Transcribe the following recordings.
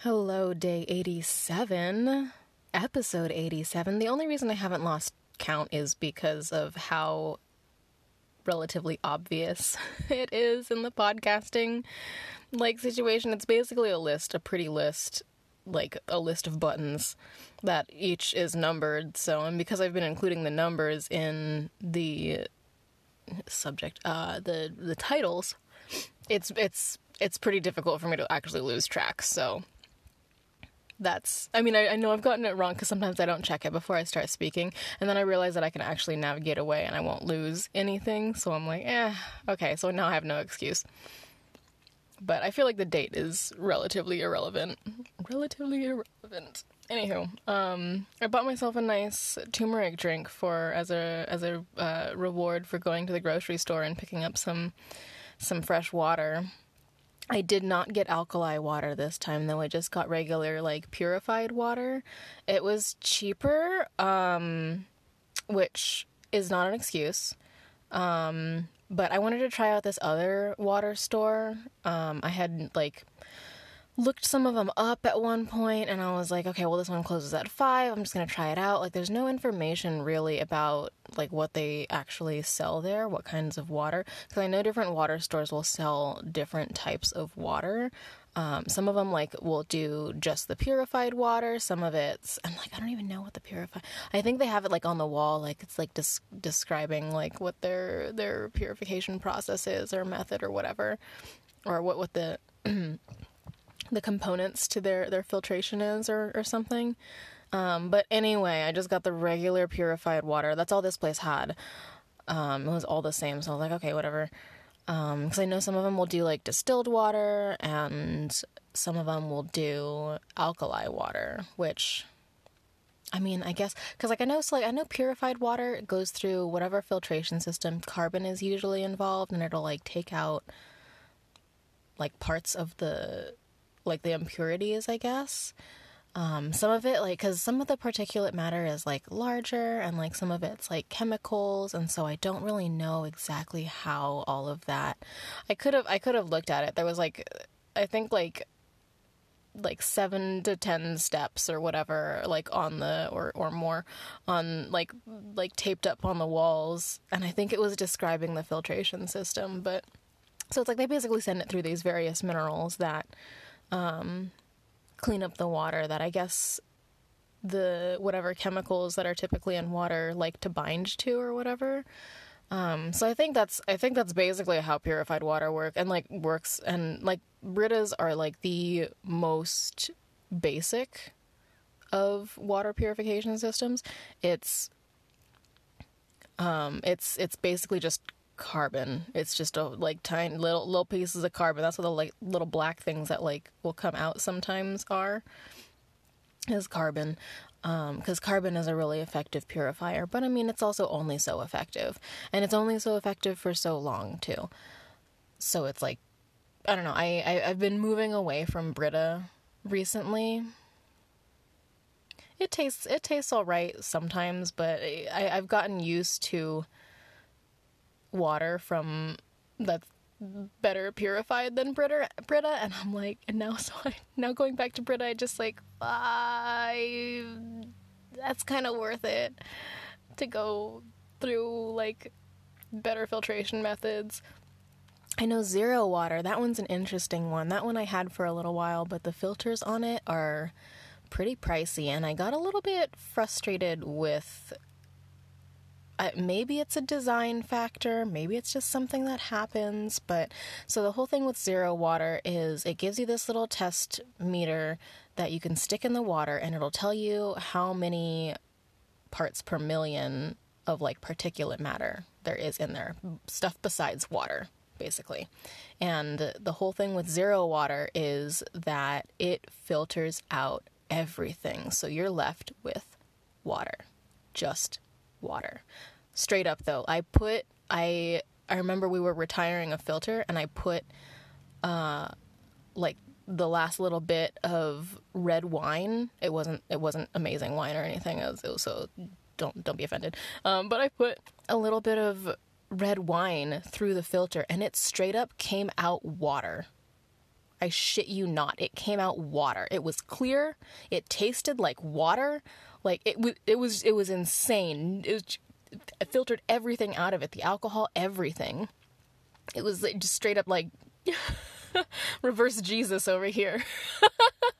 Hello, day 87, episode 87. The only reason I haven't lost count is because of how relatively obvious it is in the podcasting like situation. It's basically a list, a pretty list, like a list of buttons that each is numbered. So, and because I've been including the numbers in the subject, uh, the the titles, it's it's it's pretty difficult for me to actually lose track. So that's i mean I, I, know i've gotten it wrong because sometimes i don't check it before i start speaking. And then i realize that i can actually navigate away and i won't lose anything. So i'm like eh okay. So now i have no excuse. But i feel like the date is relatively irrelevant. Relatively irrelevant. Anywho um i bought myself a nice turmeric drink for as a as a uh, reward for going to the grocery store and picking up some some fresh water I did not get alkali water this time though. I just got regular like purified water. It was cheaper, um, which is not an excuse. Um, but I wanted to try out this other water store. Um, I had like looked some of them up at one point and I was like, okay, well, this one closes at five. I'm just going to try it out. Like, there's no information really about like what they actually sell there, what kinds of water. Because I know different water stores will sell different types of water. Um, some of them like will do just the purified water. Some of it's I'm like I don't even know what the purified. I think they have it like on the wall, like it's like des- describing like what their their purification process is or method or whatever, or what what the the components to their their filtration is or or something. Um, but anyway, I just got the regular purified water. That's all this place had. Um, it was all the same, so I was like, okay, whatever. Because um, I know some of them will do like distilled water, and some of them will do alkali water, which I mean, I guess because like I know, so like I know purified water goes through whatever filtration system. Carbon is usually involved, and it'll like take out like parts of the like the impurities, I guess. Um, some of it, like, because some of the particulate matter is like larger, and like some of it's like chemicals, and so I don't really know exactly how all of that. I could have, I could have looked at it. There was like, I think like, like seven to ten steps or whatever, like on the or or more, on like like taped up on the walls, and I think it was describing the filtration system, but. So it's like they basically send it through these various minerals that um, clean up the water that I guess the whatever chemicals that are typically in water like to bind to or whatever. Um, so I think that's I think that's basically how purified water work and like works and like Britas are like the most basic of water purification systems. It's um it's it's basically just carbon. It's just a like tiny little little pieces of carbon. That's what the like little black things that like will come out sometimes are. Is carbon, because um, carbon is a really effective purifier. But I mean, it's also only so effective, and it's only so effective for so long too. So it's like, I don't know. I, I I've been moving away from Brita recently. It tastes it tastes all right sometimes, but I, I've gotten used to water from that's better purified than Brita, Brita, and I'm like, and now so I now going back to Brita, I just like, I that's kind of worth it to go through like better filtration methods. I know zero water. That one's an interesting one. That one I had for a little while, but the filters on it are pretty pricey, and I got a little bit frustrated with uh, maybe it's a design factor, maybe it's just something that happens. But so the whole thing with zero water is it gives you this little test meter that you can stick in the water and it'll tell you how many parts per million of like particulate matter there is in there, stuff besides water, basically. And the whole thing with zero water is that it filters out everything. So you're left with water, just water. Straight up though, I put I I remember we were retiring a filter and I put uh like the last little bit of red wine. It wasn't it wasn't amazing wine or anything. It was, it was so don't don't be offended. Um, but I put a little bit of red wine through the filter and it straight up came out water. I, I shit you not. It came out water. It was clear. It tasted like water. Like it was it was it was insane. It, was, it filtered everything out of it. The alcohol, everything. It was just straight up like reverse Jesus over here.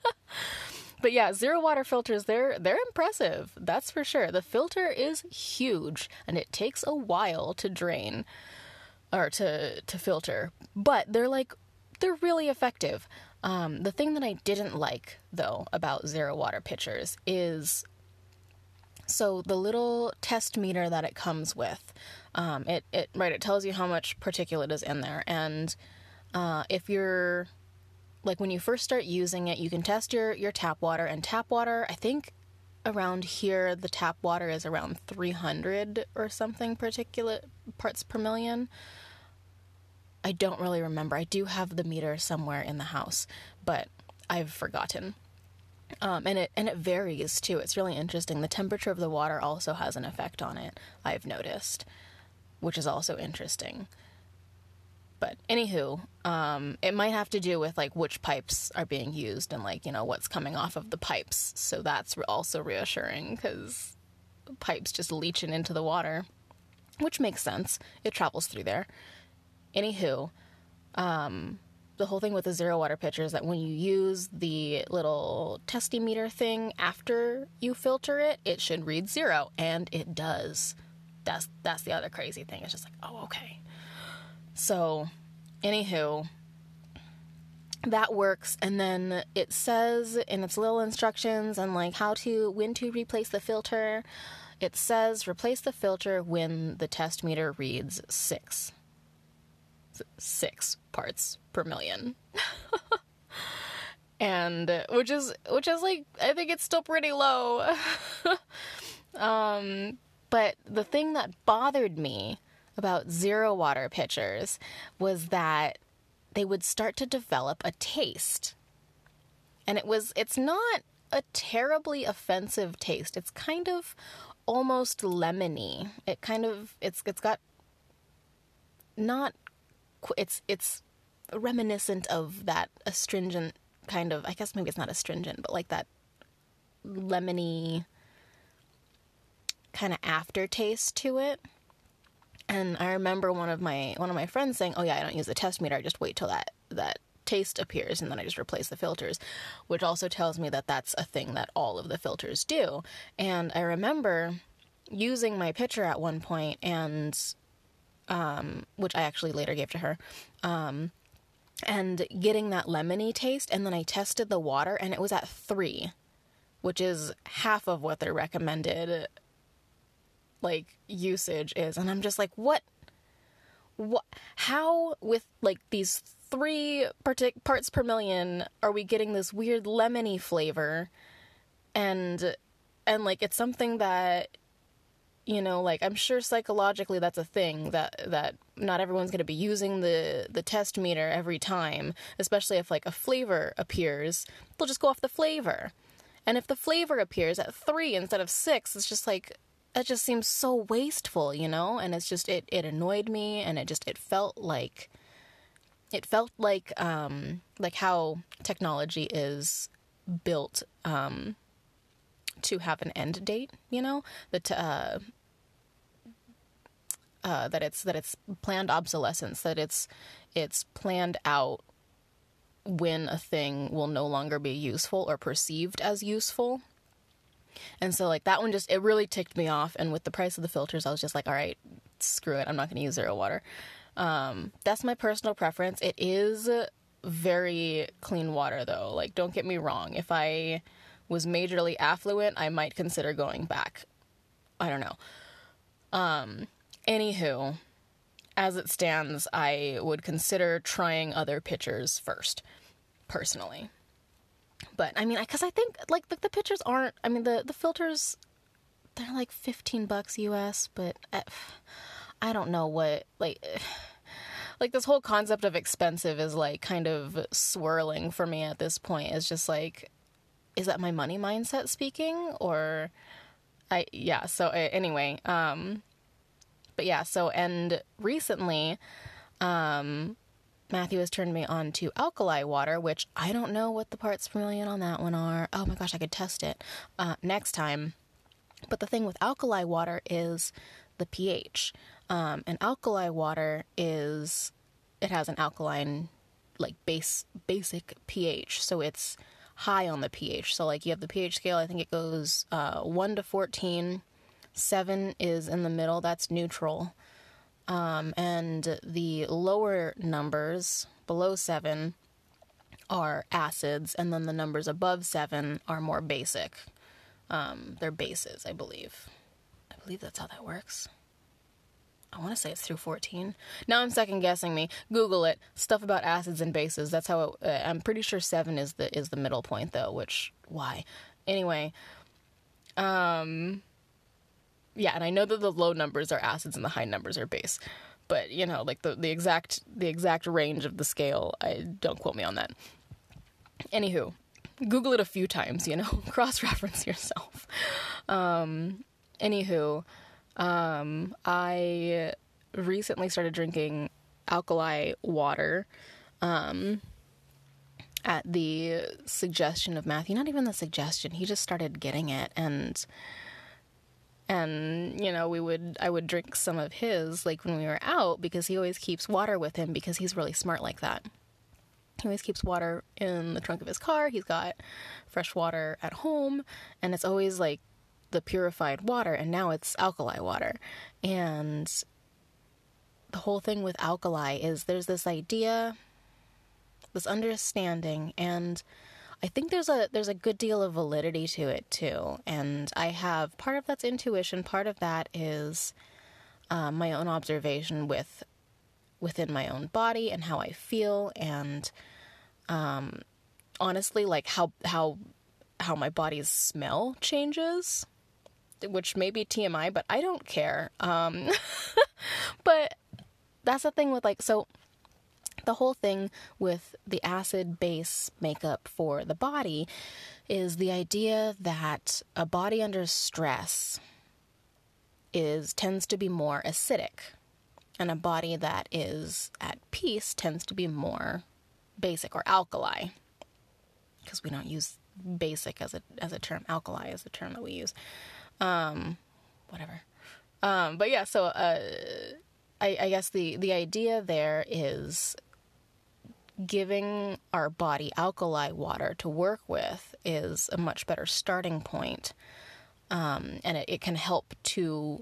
but yeah, zero water filters they're they're impressive. That's for sure. The filter is huge and it takes a while to drain or to to filter. But they're like they're really effective. Um, the thing that I didn't like though about zero water pitchers is so the little test meter that it comes with, um, it it right it tells you how much particulate is in there, and uh, if you're like when you first start using it, you can test your your tap water, and tap water I think around here the tap water is around 300 or something particulate parts per million. I don't really remember. I do have the meter somewhere in the house, but I've forgotten. Um, and it and it varies too. It's really interesting. The temperature of the water also has an effect on it. I've noticed, which is also interesting. But anywho, um, it might have to do with like which pipes are being used and like you know what's coming off of the pipes. So that's also reassuring because pipes just leaching into the water, which makes sense. It travels through there. Anywho, um, the whole thing with the zero water pitcher is that when you use the little testy meter thing after you filter it, it should read zero, and it does. That's that's the other crazy thing. It's just like, oh, okay. So, anywho, that works, and then it says in its little instructions and like how to when to replace the filter. It says replace the filter when the test meter reads six six parts per million. and which is which is like I think it's still pretty low. um but the thing that bothered me about zero water pitchers was that they would start to develop a taste. And it was it's not a terribly offensive taste. It's kind of almost lemony. It kind of it's it's got not it's it's reminiscent of that astringent kind of I guess maybe it's not astringent, but like that lemony kind of aftertaste to it. And I remember one of my one of my friends saying, "Oh yeah, I don't use the test meter. I just wait till that that taste appears and then I just replace the filters," which also tells me that that's a thing that all of the filters do. And I remember using my pitcher at one point and um, which I actually later gave to her. Um, and getting that lemony taste, and then I tested the water, and it was at three, which is half of what their recommended like usage is. And I'm just like, what? What? How with like these three parts per million are we getting this weird lemony flavor? And and like it's something that you know like i'm sure psychologically that's a thing that that not everyone's going to be using the the test meter every time especially if like a flavor appears they'll just go off the flavor. And if the flavor appears at 3 instead of 6 it's just like it just seems so wasteful you know? And it's just it it annoyed me and it just it felt like it felt like um like how technology is built um to have an end date, you know, that uh, uh, that it's that it's planned obsolescence, that it's it's planned out when a thing will no longer be useful or perceived as useful. And so like that one just it really ticked me off and with the price of the filters I was just like all right, screw it. I'm not going to use zero water. Um, that's my personal preference. It is very clean water though. Like don't get me wrong. If I was majorly affluent, I might consider going back. I don't know. Um, Anywho, as it stands, I would consider trying other pitchers first, personally. But I mean, because I, I, think like the, the pitchers aren't. I mean, the the filters, they're like fifteen bucks US, but I, I don't know what like. Like this whole concept of expensive is like kind of swirling for me at this point. It's just like, is that my money mindset speaking, or I yeah. So anyway, um, but yeah, so and recently, um, Matthew has turned me on to alkali water, which I don't know what the parts per million on that one are. Oh my gosh, I could test it uh, next time. But the thing with alkali water is the pH. Um, and alkali water is it has an alkaline like base basic pH, so it's high on the pH. So like you have the pH scale, I think it goes uh, one to fourteen. Seven is in the middle, that's neutral. Um, and the lower numbers below seven are acids, and then the numbers above seven are more basic. Um, they're bases, I believe. I believe that's how that works. I want to say it's through 14. Now I'm second guessing me. Google it. Stuff about acids and bases. That's how it, uh, I'm pretty sure 7 is the is the middle point though, which why? Anyway, um yeah, and I know that the low numbers are acids and the high numbers are base. But, you know, like the the exact the exact range of the scale, I don't quote me on that. Anywho, Google it a few times, you know, cross reference yourself. Um, anywho, um, I recently started drinking alkali water um, at the suggestion of Matthew. Not even the suggestion; he just started getting it, and and you know we would I would drink some of his like when we were out because he always keeps water with him because he's really smart like that. He always keeps water in the trunk of his car. He's got fresh water at home, and it's always like the purified water, and now it's alkali water. And the whole thing with alkali is there's this idea, this understanding, and I think there's a there's a good deal of validity to it too. And I have part of that's intuition, part of that is um, my own observation with within my own body and how I feel, and um, honestly, like how how how my body's smell changes which may be TMI, but I don't care. Um, but that's the thing with like, so the whole thing with the acid base makeup for the body is the idea that a body under stress is tends to be more acidic and a body that is at peace tends to be more basic or alkali because we don't use basic as a as a term alkali is the term that we use um, whatever. Um, but yeah, so uh, I, I guess the the idea there is giving our body alkali water to work with is a much better starting point. Um, and it, it, can help to,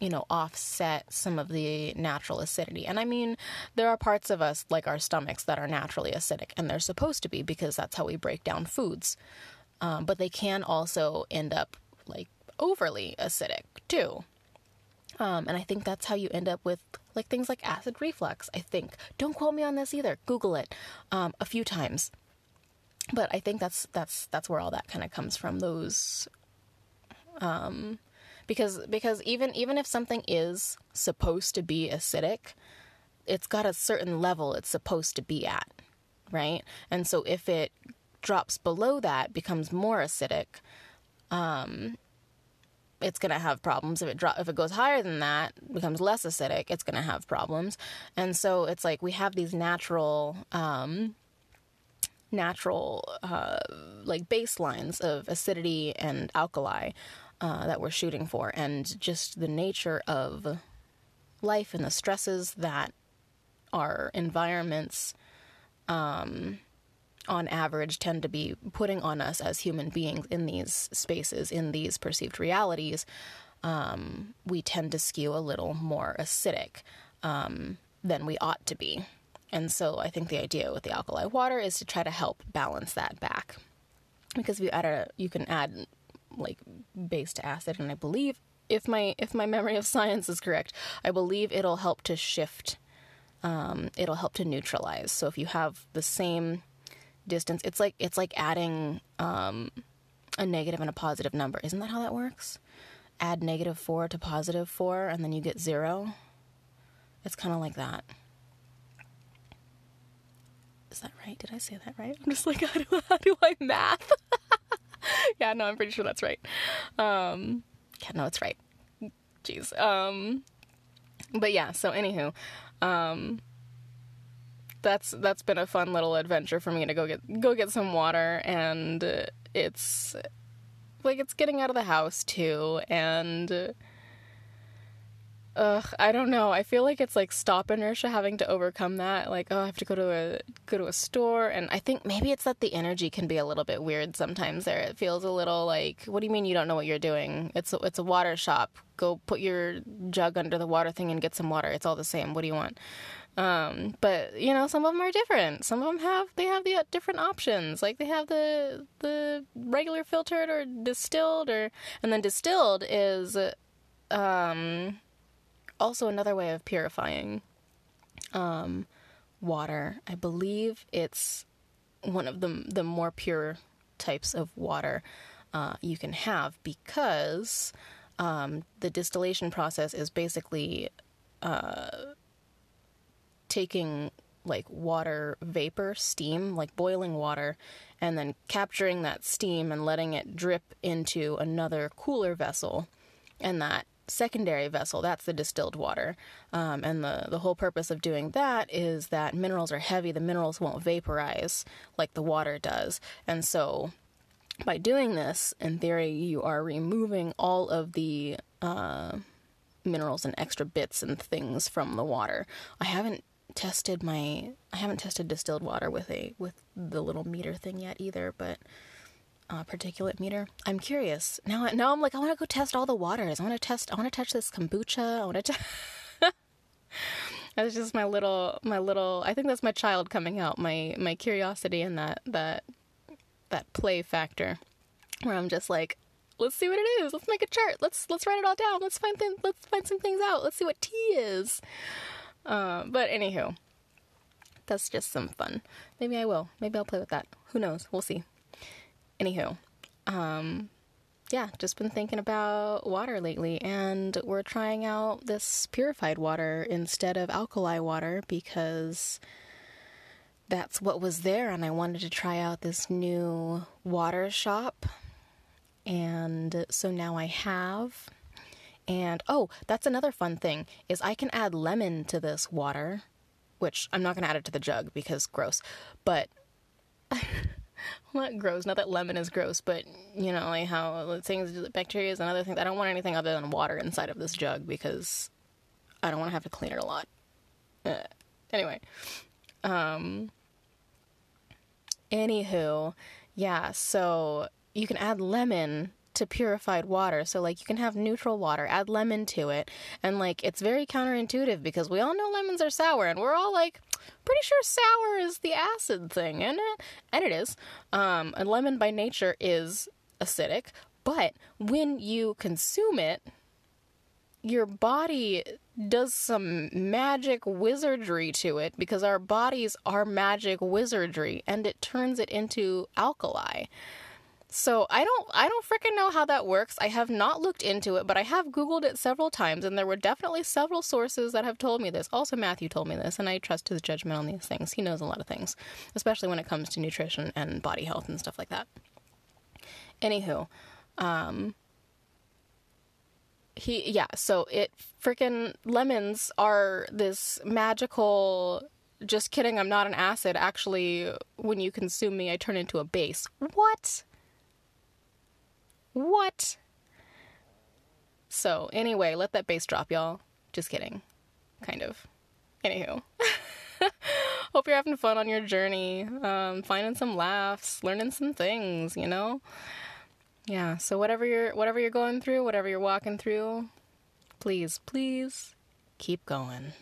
you know, offset some of the natural acidity. And I mean, there are parts of us, like our stomachs, that are naturally acidic, and they're supposed to be because that's how we break down foods um, but they can also end up like overly acidic too. Um, and I think that's how you end up with like things like acid reflux. I think. Don't quote me on this either. Google it um, a few times. But I think that's that's that's where all that kind of comes from. Those, um, because because even even if something is supposed to be acidic, it's got a certain level it's supposed to be at, right? And so if it drops below that becomes more acidic, um, it's going to have problems. If it drop, if it goes higher than that, becomes less acidic, it's going to have problems. And so it's like we have these natural, um, natural uh, like baselines of acidity and alkali uh, that we're shooting for, and just the nature of life and the stresses that our environments um, on average, tend to be putting on us as human beings in these spaces, in these perceived realities, um, we tend to skew a little more acidic um, than we ought to be. And so I think the idea with the alkali water is to try to help balance that back. Because if you add a, you can add like base to acid, and I believe if my if my memory of science is correct, I believe it'll help to shift. Um, it'll help to neutralize. So if you have the same distance. It's like it's like adding um, a negative and a positive number. Isn't that how that works? Add negative four to positive four, and then you get zero. It's kind of like that. Is that right? Did I say that right? I'm just like, how do, how do I math? yeah, no, I'm pretty sure that's right. Um, yeah, no, it's right. Jeez. Um, but yeah, so anywho, um, that's that's been a fun little adventure for me to go get go get some water, and it's like it's getting out of the house too, and. Ugh, I don't know. I feel like it's like stop inertia having to overcome that. Like, oh, I have to go to a go to a store, and I think maybe it's that the energy can be a little bit weird sometimes. There, it feels a little like, what do you mean you don't know what you're doing? It's a, it's a water shop. Go put your jug under the water thing and get some water. It's all the same. What do you want? Um, but you know, some of them are different. Some of them have they have the uh, different options. Like they have the the regular filtered or distilled, or and then distilled is um also another way of purifying um, water. I believe it's one of the the more pure types of water uh, you can have because um, the distillation process is basically uh, taking like water vapor, steam, like boiling water, and then capturing that steam and letting it drip into another cooler vessel. And that secondary vessel. That's the distilled water. Um, and the, the whole purpose of doing that is that minerals are heavy. The minerals won't vaporize like the water does. And so by doing this, in theory, you are removing all of the uh, minerals and extra bits and things from the water. I haven't tested my I haven't tested distilled water with a with the little meter thing yet either, but uh, particulate meter. I'm curious now. Now I'm like, I want to go test all the waters. I want to test. I want to touch this kombucha. I want to. That's just my little, my little. I think that's my child coming out. My my curiosity and that that that play factor, where I'm just like, let's see what it is. Let's make a chart. Let's let's write it all down. Let's find things. Let's find some things out. Let's see what tea is. Uh, but anywho, that's just some fun. Maybe I will. Maybe I'll play with that. Who knows? We'll see. Anywho, um, yeah, just been thinking about water lately, and we're trying out this purified water instead of alkali water because that's what was there, and I wanted to try out this new water shop, and so now I have. And oh, that's another fun thing is I can add lemon to this water, which I'm not going to add it to the jug because gross, but not gross. Not that lemon is gross, but you know, like how things, bacteria and other things. I don't want anything other than water inside of this jug because I don't want to have to clean it a lot. Uh, anyway, um, anywho, yeah. So you can add lemon to purified water. So like you can have neutral water, add lemon to it, and like it's very counterintuitive because we all know lemons are sour and we're all like pretty sure sour is the acid thing, isn't it? And it is. Um a lemon by nature is acidic, but when you consume it, your body does some magic wizardry to it because our bodies are magic wizardry and it turns it into alkali. So I don't I don't freaking know how that works. I have not looked into it, but I have googled it several times and there were definitely several sources that have told me this. Also Matthew told me this and I trust his judgment on these things. He knows a lot of things, especially when it comes to nutrition and body health and stuff like that. Anywho, um he yeah, so it freaking lemons are this magical just kidding, I'm not an acid. Actually, when you consume me, I turn into a base. What? What? So, anyway, let that bass drop, y'all. Just kidding. Kind of. Anywho. Hope you're having fun on your journey, um, finding some laughs, learning some things, you know? Yeah, so whatever you're whatever you're going through, whatever you're walking through, please, please keep going.